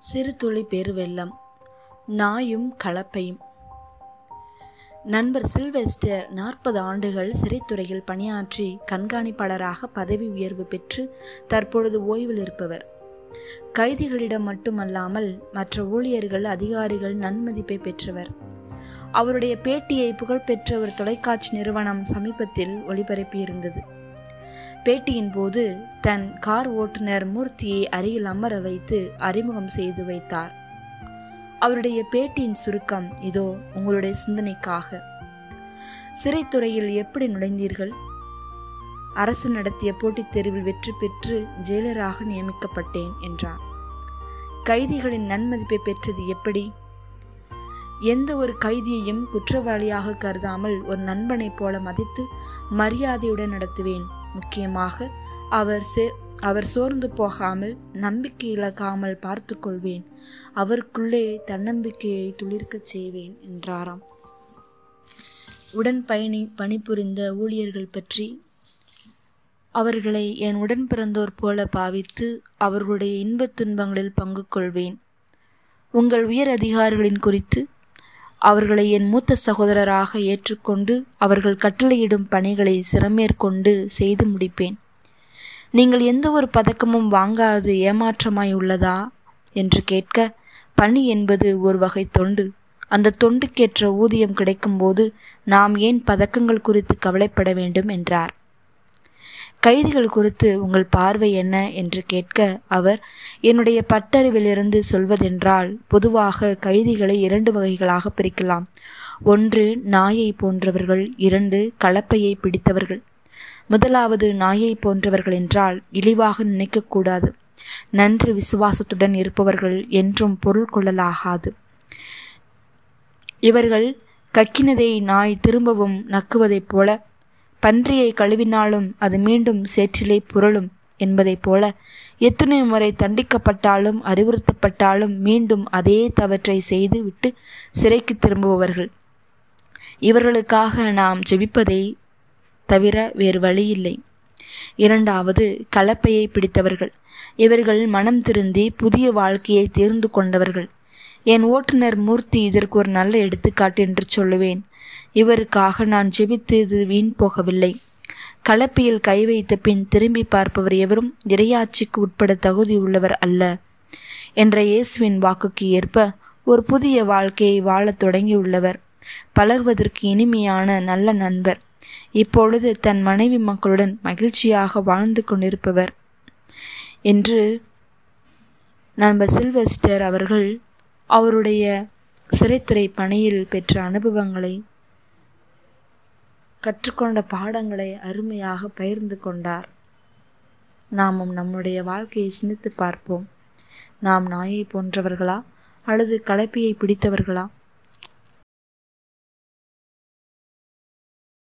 சிறு துளி பெருவெள்ளம் நாயும் கலப்பையும். நண்பர் சில்வெஸ்டர் நாற்பது ஆண்டுகள் சிறைத்துறையில் பணியாற்றி கண்காணிப்பாளராக பதவி உயர்வு பெற்று தற்பொழுது ஓய்வில் இருப்பவர் கைதிகளிடம் மட்டுமல்லாமல் மற்ற ஊழியர்கள் அதிகாரிகள் நன்மதிப்பை பெற்றவர். அவருடைய பேட்டியை புகழ்பெற்ற ஒரு தொலைக்காட்சி நிறுவனம் சமீபத்தில் ஒளிபரப்பியிருந்தது. பேட்டியின் போது தன் கார் ஓட்டுநர் மூர்த்தியை அருகில் அமர வைத்து அறிமுகம் செய்து வைத்தார். அவருடைய பேட்டியின் சுருக்கம் இதோ உங்களுடைய சிந்தனைக்காக. சிறைத்துறையில் எப்படி நுழைந்தீர்கள்? அரசு நடத்திய போட்டித் தேர்வில் வெற்றி பெற்று ஜெயிலராக நியமிக்கப்பட்டேன் என்றார். கைதிகளின் நன்மதிப்பை பெற்றது எப்படி? எந்த ஒரு கைதியையும் குற்றவாளியாக கருதாமல் ஒரு நண்பனைப் போல மதித்து மரியாதையுடன் நடத்துவேன் முக்கியமாக அவர் சே அவர் சோர்ந்து போகாமல் நம்பிக்கை இழக்காமல் பார்த்து கொள்வேன் அவருக்குள்ளே தன்னம்பிக்கையை துளிர்க்கச் செய்வேன் என்றாராம். உடன் பயணி பணிபுரிந்த ஊழியர்கள் பற்றி அவர்களை என் உடன் பிறந்தோர் போல பாவித்து அவர்களுடைய இன்பத் துன்பங்களில் பங்கு கொள்வேன். உங்கள் உயர் அதிகாரிகளின் குறித்து அவர்களை என் மூத்த சகோதரராக ஏற்றுக்கொண்டு அவர்கள் கட்டளையிடும் பணிகளை சிறமேற்கொண்டு செய்து முடிப்பேன். நீங்கள் எந்த ஒரு பதக்கமும் வாங்காது ஏமாற்றமாய் உள்ளதா என்று கேட்க பணி என்பது ஒரு வகை தொண்டு. அந்த தொண்டுக்கேற்ற ஊதியம் கிடைக்கும்போது நாம் ஏன் பதக்கங்கள் குறித்து கவலைப்பட வேண்டும்? என்றார். கைதிகள் குறித்து உங்கள் பார்வை என்ன என்று கேட்க அவர் என்னுடைய பட்டறிவிலிருந்து சொல்வதென்றால் பொதுவாக கைதிகளை இரண்டு வகைகளாக பிரிக்கலாம். ஒன்று நாயை போன்றவர்கள் இரண்டு கலப்பையை பிடித்தவர்கள். முதலாவது நாயை போன்றவர்கள் என்றால் இழிவாக நினைக்கக்கூடாது. நன்றி விசுவாசத்துடன் இருப்பவர்கள் என்றும் பொருள் கொள்ளலாகாது. இவர்கள் கக்கினதை நாய் திரும்பவும் நக்குவதைப் போல பன்றியை கழுவினாலும் அது மீண்டும் சேற்றிலே புரளும் என்பதைப் போல எத்தனை முறை தண்டிக்கப்பட்டாலும் அறிவுறுத்தப்பட்டாலும் மீண்டும் அதே தவற்றை செய்து விட்டு சிறைக்கு திரும்புபவர்கள். இவர்களுக்காக நாம் ஜெபிப்பதை தவிர வேறு வழியில்லை. இரண்டாவது கலப்பையை பிடித்தவர்கள். இவர்கள் மனம் திருந்தி புதிய வாழ்க்கையை தேர்ந்து கொண்டவர்கள். என் ஓட்டுநர் மூர்த்தி இதற்கு ஒரு நல்ல எடுத்துக்காட்டு என்று சொல்லுவேன். இவருக்காக நான் ஜெபித்து இது வீண் போகவில்லை. கலப்பியில் கை வைத்த பின் திரும்பி பார்ப்பவர் எவரும் இரையாட்சிக்கு உட்பட தகுதி உள்ளவர் அல்ல. என்ற இயேசுவின் வாக்குக்கு ஏற்ப ஒரு புதிய வாழ்க்கையை வாழத் தொடங்கியுள்ளவர். பழகுவதற்கு இனிமையான நல்ல நண்பர். இப்பொழுது தன் மனைவி மக்களுடன் மகிழ்ச்சியாக வாழ்ந்து கொண்டிருப்பவர். என்று நண்பர் சில்வெஸ்டர் அவர்கள் அவருடைய சிறைத்துறை பணியில் பெற்ற அனுபவங்களை கற்றுக்கொண்ட பாடங்களை அருமையாக பகிர்ந்து கொண்டார். நாமும் நம்முடைய வாழ்க்கையை சிந்தித்து பார்ப்போம். நாம் நாயை போன்றவர்களா? அல்லது கலப்பியை பிடித்தவர்களா?